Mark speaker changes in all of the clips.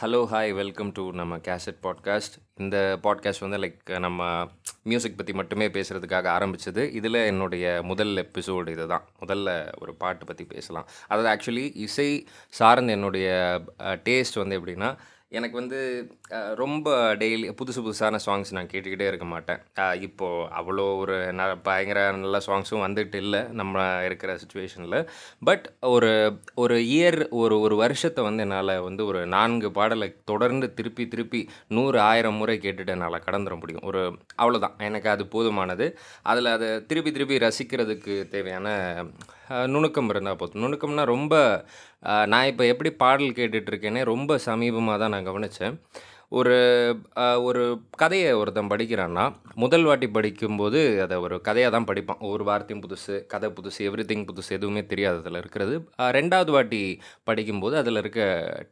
Speaker 1: Hello hi welcome to நம்ம cassette podcast இந்த podcast வந்து லைக் நம்ம மியூசிக் பற்றி மட்டுமே பேசுகிறதுக்காக ஆரம்பிச்சது. இதில் என்னுடைய முதல் எபிசோடு இது தான் முதல்ல ஒரு பாட்டு பற்றி பேசலாம். அதாவது ஆக்சுவலி இசை சார்ந்த என்னுடைய டேஸ்ட் வந்து எப்படின்னா எனக்கு வந்து ரொம்ப டெய்லி புதுசு புதுசான சாங்ஸ் நான் கேட்டுக்கிட்டே இருக்க மாட்டேன். இப்போது அவ்வளோ ஒரு ந பயங்கர நல்ல சாங்ஸும் வந்துட்டு இல்லை நம்ம இருக்கிற சுச்சுவேஷனில் பட் ஒரு ஒரு இயர் ஒரு ஒரு வருஷத்தை வந்து என்னால் வந்து ஒரு நான்கு பாடலை தொடர்ந்து திருப்பி திருப்பி நூறு ஆயிரம் முறை கேட்டுட்டு என்னால் கடந்துட முடியும். ஒரு அவ்வளோதான் எனக்கு அது போதுமானது. அதில் அதை திருப்பி திருப்பி ரசிக்கிறதுக்கு தேவையான நுணுக்கம் இருந்தால் போதும். நுணுக்கம்னா ரொம்ப நான் இப்போ எப்படி பாடல் கேட்டுட்டு ரொம்ப சமீபமாக தான் நான் கவனித்தேன் ஒரு ஒரு கதையை ஒருத்தன் படிக்கிறான்னா முதல் வாட்டி படிக்கும்போது அதை ஒரு கதையாக தான் படிப்பான். ஒரு வார்த்தையும் புதுசு கதை புதுசு எவ்ரி புதுசு எதுவுமே தெரியாது அதில் இருக்கிறது ரெண்டாவது வாட்டி படிக்கும்போது அதில் இருக்க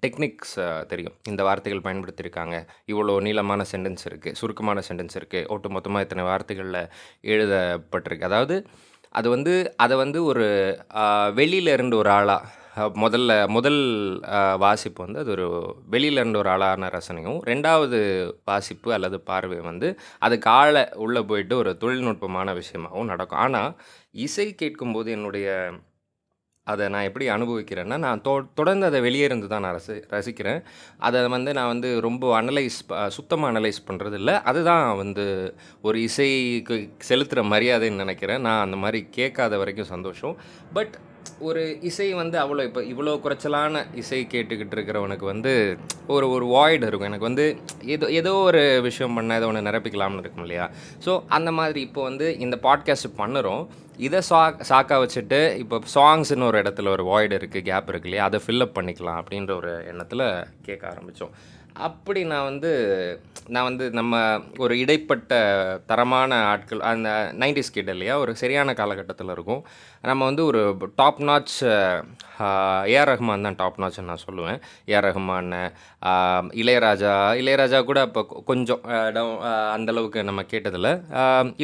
Speaker 1: டெக்னிக்ஸ் தெரியும். இந்த வார்த்தைகள் பயன்படுத்தியிருக்காங்க. இவ்வளோ நீளமான சென்டென்ஸ் இருக்குது சுருக்கமான சென்டென்ஸ் இருக்குது ஒட்டு மொத்தமாக இத்தனை வார்த்தைகளில் எழுதப்பட்டிருக்கு. அதாவது அது வந்து அதை வந்து ஒரு வெளியில இருந்து ஒரு ஆளாக முதல்ல முதல் வாசிப்பு வந்து அது ஒரு வெளியில இருந்து ஒரு ஆளான ரசனையும் ரெண்டாவது வாசிப்பு அல்லது பார்வை வந்து அது காலை உள்ளே போயிட்டு ஒரு தொழில்நுட்பமான விஷயமாகவும் நடக்கும். ஆனால் இசை கேட்கும்போது என்னுடைய அதை நான் எப்படி அனுபவிக்கிறேன்னா நான் தொ தொடர்ந்து அதை வெளியே இருந்து தான் நான் ரசி ரசிக்கிறேன். அதை வந்து நான் வந்து ரொம்ப அனலைஸ் சுத்தமாக அனலைஸ் பண்ணுறது இல்லை அதுதான் வந்து ஒரு இசைக்கு செலுத்துகிற மரியாதைன்னு நினைக்கிறேன். நான் அந்த மாதிரி கேட்காத வரைக்கும் சந்தோஷம். பட் ஒரு இசை வந்து அவ்வளோ இப்போ இவ்வளோ குறைச்சலான இசை கேட்டுக்கிட்டு இருக்கிறவனுக்கு வந்து ஒரு ஒரு வாய்டு இருக்கும். எனக்கு வந்து ஏதோ ஏதோ ஒரு விஷயம் பண்ண ஏதோ ஒன்று நிரப்பிக்கலாம்னு இருக்கும் இல்லையா? ஸோ அந்த மாதிரி இப்போ வந்து இந்த பாட்காஸ்ட் பண்ணுறோம். இதை சா சாக்கா வச்சுட்டு இப்போ சாங்ஸ்னு ஒரு இடத்துல ஒரு வாய்டு இருக்குது கேப் இருக்கு இல்லையா? அதை ஃபில்லப் பண்ணிக்கலாம் அப்படின்ற ஒரு எண்ணத்தில் கேட்க ஆரம்பித்தோம் அப்படி நான் வந்து நான் வந்து நம்ம ஒரு இடைப்பட்ட தரமான ஆட்கள் அந்த நைன்டிஸ் கிட் இல்லையா? ஒரு சரியான காலகட்டத்தில் இருக்கும். நம்ம வந்து ஒரு டாப் நாச் ஏஆர் ரஹ்மான் தான் டாப் நாச்னு நான் சொல்லுவேன். ஏஆர் ரஹ்மான் இளையராஜா இளையராஜா கூட அப்போ கொஞ்சம் அந்தளவுக்கு நம்ம கேட்டதில்ல.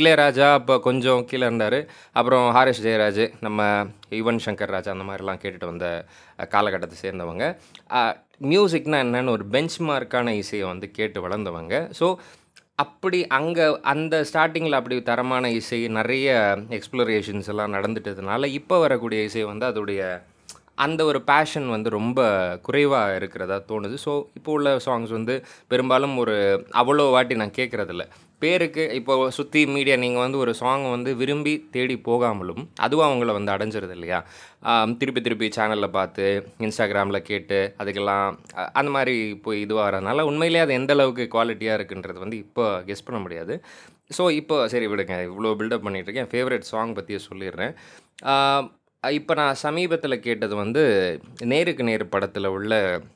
Speaker 1: இளையராஜா அப்போ கொஞ்சம் கீழே இருந்தார். அப்புறம் ஹாரிஸ் ஜெயராஜ் நம்ம யுவன் சங்கர் ராஜா அந்த மாதிரிலாம் கேட்டுட்டு வந்த காலகட்டத்தை சேர்ந்தவங்க. மியூசிக்னா என்னன்னு ஒரு பெஞ்ச் மார்க்கான இசையை வந்து கேட்டு வளர்ந்தவங்க. ஸோ அப்படி அங்கே அந்த ஸ்டார்டிங்கில் அப்படி தரமான இசை நிறைய எக்ஸ்ப்ளரேஷன்ஸ் எல்லாம் நடந்துட்டதுனால இப்போ வரக்கூடிய இசை வந்து அதோடைய அந்த ஒரு பேஷன் வந்து ரொம்ப குறைவாக இருக்கிறதா தோணுது. ஸோ இப்போ உள்ள சாங்ஸ் வந்து பெரும்பாலும் ஒரு அவ்வளோ வாட்டி நான் கேட்குறதில்ல பேருக்கு இப்போ சுற்றி மீடியா நீங்கள் வந்து ஒரு சாங் வந்து விரும்பி தேடி போகாமலும் அதுவும் அவங்கள வந்து அடைஞ்சிருது இல்லையா? திருப்பி திருப்பி சேனலில் பார்த்து இன்ஸ்டாகிராமில் கேட்டு அதுக்கெல்லாம் அந்த மாதிரி போய் இதுவாகிறதுனால உண்மையிலேயே அது எந்த அளவுக்கு குவாலிட்டியாக இருக்குன்றது வந்து இப்போ கெஸ் பண்ண முடியாது. ஸோ இப்போ சரி விடுங்க. இவ்வளோ பில்டப் பண்ணிகிட்ருக்கேன் ஃபேவரட் சாங் பற்றியே சொல்லிடுறேன். இப்போ நான் சமீபத்தில் கேட்டது வந்து நேருக்கு நேர் படத்தில் உள்ள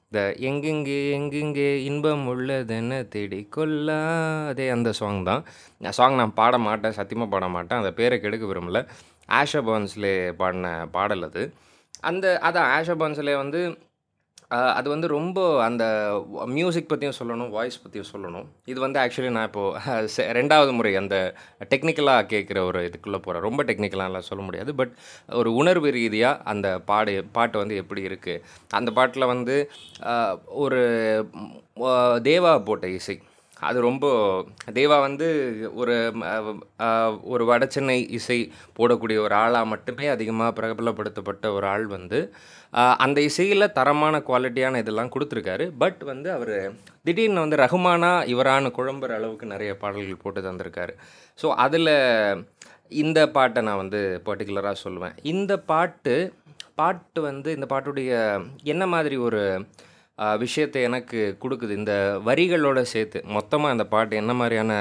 Speaker 1: இந்த எங்கெங்கே எங்கெங்கே இன்பம் உள்ளதென்ன தேடி கொள்ளாதே அந்த சாங் தான். சாங் நான் பாட மாட்டேன் சத்தியமாக பாட மாட்டேன். அந்த பேரை கெடுக்க விரும்பல. ஆஷா பான்ஸ்லே பாடின பாடல் அது. அந்த அதான் ஆஷா பான்ஸ்லே வந்து அது வந்து ரொம்ப அந்த மியூசிக் பற்றியும் சொல்லணும் வாய்ஸ் பற்றியும் சொல்லணும். இது வந்து ஆக்சுவலி நான் இப்போது ரெண்டாவது முறை அந்த டெக்னிக்கலாக கேட்குற ஒரு இதுக்குள்ளே போகிறேன் ரொம்ப டெக்னிக்கலாலாம் சொல்ல முடியாது பட் ஒரு உணர்வு ரீதியாக அந்த பாடு பாட்டு வந்து எப்படி இருக்குது அந்த பாட்டில் வந்து ஒரு தேவா போட்ட இசை. அது ரொம்ப தேவா வந்து ஒரு ஒரு வட ஒரு இசை போடக்கூடிய ஒரு ஆளாக மட்டுமே அதிகமாக பிரபலப்படுத்தப்பட்ட ஒரு ஆள் வந்து அந்த இசையில் தரமான குவாலிட்டியான இதெல்லாம் கொடுத்துருக்காரு. பட் வந்து அவர் திடீர்னு வந்து ரகுமானா இவரான குழம்புற அளவுக்கு நிறைய பாடல்கள் போட்டு தந்திருக்காரு. ஸோ அதில் இந்த பாட்டை நான் வந்து பர்டிகுலராக சொல்லுவேன். இந்த பாட்டு பாட்டு வந்து இந்த பாட்டுடைய என்ன மாதிரி ஒரு விஷயத்தை எனக்கு கொடுக்குது. இந்த வரிகளோட சேர்த்து மொத்தமாக அந்த பாட்டு என்ன மாதிரியான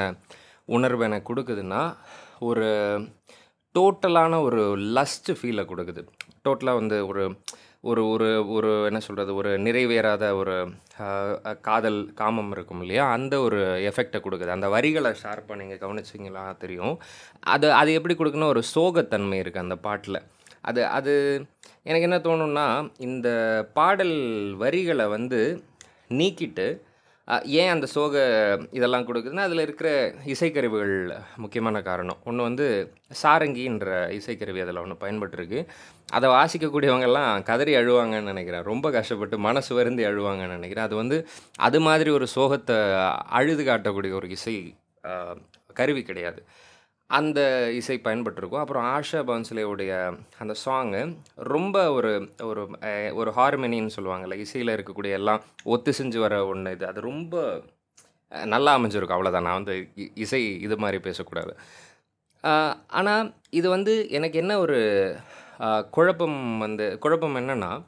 Speaker 1: உணர்வு எனக்கு கொடுக்குதுன்னா ஒரு டோட்டலான ஒரு லஸ்ட் ஃபீலை கொடுக்குது. டோட்டலாக வந்து ஒரு ஒரு ஒரு ஒரு என்ன சொல்கிறது ஒரு நிறைவேறாத ஒரு காதல் காமம் இருக்கும் இல்லையா? அந்த ஒரு எஃபெக்டை கொடுக்குது. அந்த வரிகளை ஷார்ப்பாக நீங்கள் கவனிச்சிங்களா? தெரியும். அது அது எப்படி கொடுக்குன்னா ஒரு சோகத்தன்மை இருக்குது அந்த பாட்டில். அது அது எனக்கு என்ன தோணும்னா இந்த பாடல் வரிகளை வந்து நீக்கிட்டு ஏன் அந்த சோக இதெல்லாம் கொடுக்குதுன்னா அதில் இருக்கிற இசைக்கருவிகள் முக்கியமான காரணம். ஒன்று வந்து சாரங்கின்ற இசைக்கருவி அதில் ஒன்று பயன்பட்டுருக்கு. அதை வாசிக்கக்கூடியவங்கெல்லாம் கதறி அழுவாங்கன்னு நினைக்கிறேன். ரொம்ப கஷ்டப்பட்டு மனசு வருந்தி அழுவாங்கன்னு நினைக்கிறேன். அது வந்து அது மாதிரி ஒரு சோகத்தை அழுது காட்டக்கூடிய ஒரு இசை கருவி கிடையாது. அந்த இசை பயன்பட்டிருக்கும். அப்புறம் ஆஷா பான்ஸ்லேவுடைய அந்த சாங்கு ரொம்ப ஒரு ஒரு ஒரு ஹார்மனின்னு சொல்லுவாங்கல்ல இசையில் இருக்கக்கூடிய எல்லாம் ஒத்து செஞ்சு வர ஒன்று இது. அது ரொம்ப நல்லா அமைஞ்சிருக்கும். அவ்வளோதான் நான் வந்து இ- இசை இது மாதிரி பேசக்கூடாது. ஆனால் இது வந்து எனக்கு என்ன ஒரு குழப்பம் வந்து குழப்பம் என்னென்னா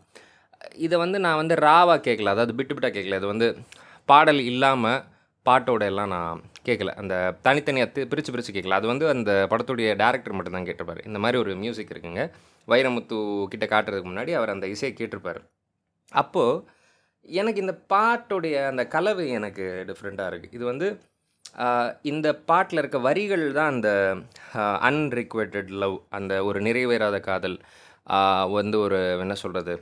Speaker 1: இதை வந்து நான் வந்து ராவாக கேட்கல. அதாவது பிட்டு பிட்டாக கேட்கல. இது வந்து பாடல் இல்லாமல் பாட்டோட எல்லாம் நான் கேட்கல அந்த தனித்தனியாக பிரித்து பிரித்து கேட்கல அது வந்து அந்த படத்துடைய டேரக்டர் மட்டும்தான் கேட்டிருப்பார். இந்த மாதிரி ஒரு மியூசிக் இருக்குங்க. வைரமுத்து கிட்ட காட்டுறதுக்கு முன்னாடி அவர் அந்த இசையை கேட்டிருப்பார். அப்போது எனக்கு இந்த பாட்டுடைய அந்த கலவை எனக்கு டிஃப்ரெண்ட்டாக இருக்குது இது வந்து இந்த பாட்டில் இருக்க வரிகள் தான் அந்த அன்ரிக்வெட்டட் லவ் அந்த ஒரு நிறைவேறாத காதல் வந்து ஒரு என்ன சொல்கிறது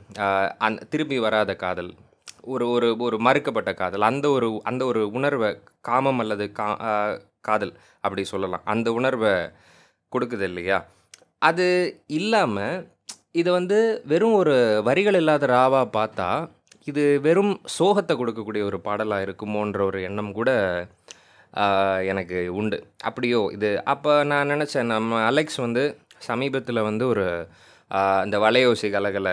Speaker 1: அந் திரும்பி வராத காதல் ஒரு ஒரு ஒரு மறுக்கப்பட்ட காதல். அந்த ஒரு அந்த ஒரு உணர்வை காமம் அல்லது கா காதல் அப்படி சொல்லலாம். அந்த உணர்வை கொடுக்குது இல்லையா? அது இல்லாமல் இது வந்து வெறும் ஒரு வரிகள் இல்லாத ராவா பார்த்தா இது வெறும் சோகத்தை கொடுக்கக்கூடிய ஒரு பாடலாக இருக்குமோன்ற ஒரு எண்ணம் கூட எனக்கு உண்டு. அப்படியோ இது அப்போ நான் நினச்சேன் நம்ம அலெக்ஸ் வந்து சமீபத்தில் வந்து ஒரு இந்த வலையோசி கலகல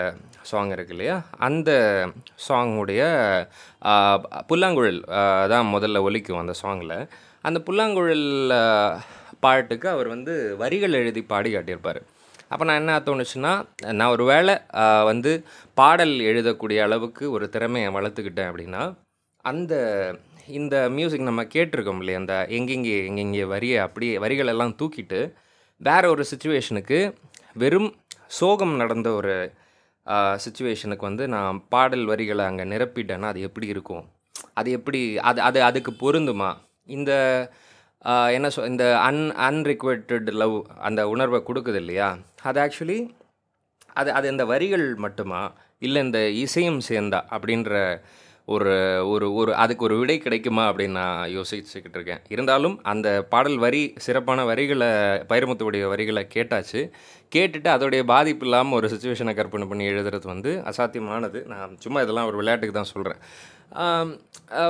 Speaker 1: சாங் இருக்கு இல்லையா? அந்த சாங்குடைய புல்லாங்குழல் தான் முதல்ல ஒலிக்கும் அந்த சாங்கில் அந்த புல்லாங்குழல் பாட்டுக்கு அவர் வந்து வரிகள் எழுதி பாடி காட்டியிருப்பார். அப்போ நான் என்ன தோணுச்சுன்னா நான் ஒரு வேளை வந்து பாடல் எழுதக்கூடிய அளவுக்கு ஒரு திறமையை வளர்த்துக்கிட்டேன் அப்படின்னா அந்த இந்த மியூசிக் நம்ம கேட்டிருக்கோம் இல்லையா? அந்த எங்கெங்கே எங்கெங்கே வரியை அப்படியே வரிகளெல்லாம் தூக்கிட்டு வேற ஒரு சுச்சுவேஷனுக்கு வெறும் சோகம் நடந்த ஒரு சுச்சுவேஷனுக்கு வந்து நான் பாடல் வரிகளை அங்கே நிரப்பிட்டேன்னா அது எப்படி இருக்கும்? அது எப்படி அது அது அதுக்கு பொருந்துமா? இந்த என்ன சொல் இந்த அன் அன்ரிக்வெட்டட் லவ் அந்த உணர்வை கொடுக்குது இல்லையா? அது ஆக்சுவலி அது அது இந்த வரிகள் மட்டுமா? இல்லை இந்த இசையும் சேர்ந்தா அப்படின்ற ஒரு ஒரு ஒரு அதுக்கு ஒரு விடை கிடைக்குமா அப்படின்னு நான் யோசிச்சுக்கிட்டு இருக்கேன். இருந்தாலும் அந்த பாடல் வரி சிறப்பான வரிகளை பைரமுத்துவுடைய வரிகளை கேட்டாச்சு. கேட்டுட்டு அதோடைய பாதிப்பு இல்லாமல் ஒரு சுச்சுவேஷனை கற்பனை பண்ணி எழுதுறது வந்து அசாத்தியமானது. நான் சும்மா இதெல்லாம் ஒரு விளையாட்டுக்கு தான் சொல்கிறேன்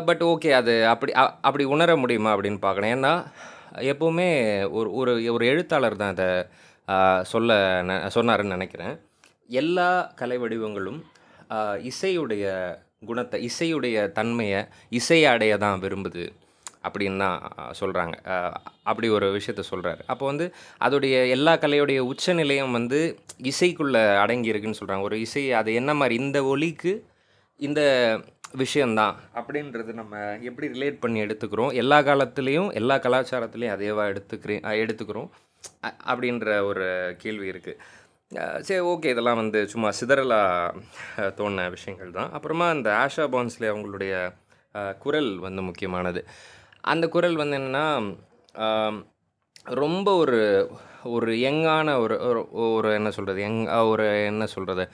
Speaker 1: பட் ஓகே அது அப்படி அ- அப்படி உணர முடியுமா அப்படின்னு பார்க்கணும். ஏன்னா எப்போவுமே ஒரு ஒரு ஒரு எழுத்தாளர் தான் அதை சொல்ல ந சொன்னாருன்னு நினைக்கிறேன். எல்லா கலை வடிவங்களும் இசையுடைய குணத்தை இசையுடைய தன்மையை இசையை அடைய தான் விரும்புது அப்படின்னு தான் சொல்கிறாங்க அப்படி ஒரு விஷயத்த சொல்கிறாரு அப்போ வந்து அதோடைய எல்லா கலையுடைய உச்சநிலையம் வந்து இசைக்குள்ளே அடங்கி இருக்குன்னு சொல்கிறாங்க ஒரு இசை அது என்ன மாதிரி இந்த ஒலிக்கு இந்த விஷயந்தான் அப்படின்றது நம்ம எப்படி ரிலேட் பண்ணி எடுத்துக்கிறோம்? எல்லா காலத்துலேயும் எல்லா கலாச்சாரத்துலேயும் அதேவா எடுத்துக்கிறேன் எடுத்துக்கிறோம் அப்படின்ற ஒரு கேள்வி இருக்குது சரி ஓகே இதெல்லாம் வந்து சும்மா சிதறலாக தோணின விஷயங்கள் தான். அப்புறமா இந்த ஆஷா பான்ஸ்லே அவங்களுடைய குரல் வந்து முக்கியமானது. அந்த குரல் வந்து என்னென்னா ரொம்ப ஒரு ஒரு யங்கான ஒரு ஒரு- ஒரு என்ன சொல்கிறது யங் ஒரு என்ன சொல்கிறது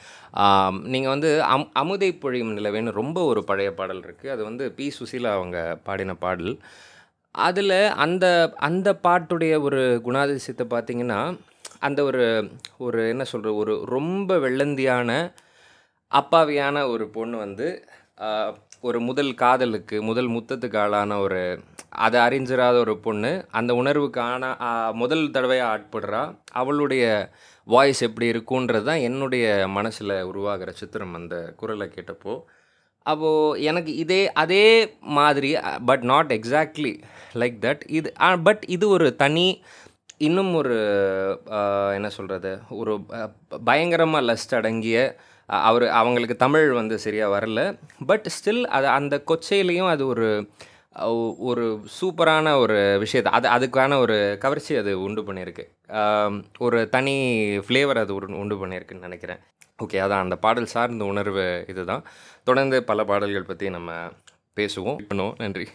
Speaker 1: நீங்கள் வந்து அம் அமுதை பொழியும் நிலவேன்னு ரொம்ப ஒரு பழைய பாடல் இருக்குது அது வந்து பி. சுசீலா அவங்க பாடின பாடல். அதில் அந்த அந்த பாட்டுடைய ஒரு குணாதிசயத்தை பார்த்தீங்கன்னா அந்த ஒரு ஒரு என்ன சொல்கிறது ஒரு ரொம்ப வெள்ளந்தியான அப்பாவியான ஒரு பொண்ணு வந்து ஒரு முதல் காதலுக்கு முதல் முத்தத்துக்கு ஆளான ஒரு அதை அறிஞ்சிராத ஒரு பொண்ணு. அந்த உணர்வுக்கான ஆஹ், முதல் தடவையாக ஆட்படுறா. அவளுடைய வாய்ஸ் எப்படி இருக்குன்றது தான் என்னுடைய மனசில் உருவாகிற சித்திரம் அந்த குரலை கேட்டப்போ. அப்போது எனக்கு இதே அதே மாதிரி but not exactly like that இது பட் இது ஒரு தனி இன்னும் ஒரு என்ன சொல்கிறது ஒரு பயங்கரமாக லஸ்ட் அடங்கிய அவர் அவங்களுக்கு தமிழ் வந்து சரியாக வரல. பட் ஸ்டில் அது அந்த கொச்சையிலையும் அது ஒரு ஒரு சூப்பரான ஒரு விஷயத்தை அது அதுக்கான ஒரு கவர்ச்சி அது உண்டு பண்ணியிருக்கு. ஒரு தனி ஃப்ளேவர் அது ஒரு உண்டு பண்ணியிருக்குன்னு நினைக்கிறேன். ஓகே அதான் அந்த பாடல் சார்ந்த உணர்வு இதுதான். தொடர்ந்து பல பாடல்கள் பற்றி நம்ம பேசுவோம். பண்ணுவோம் நன்றி.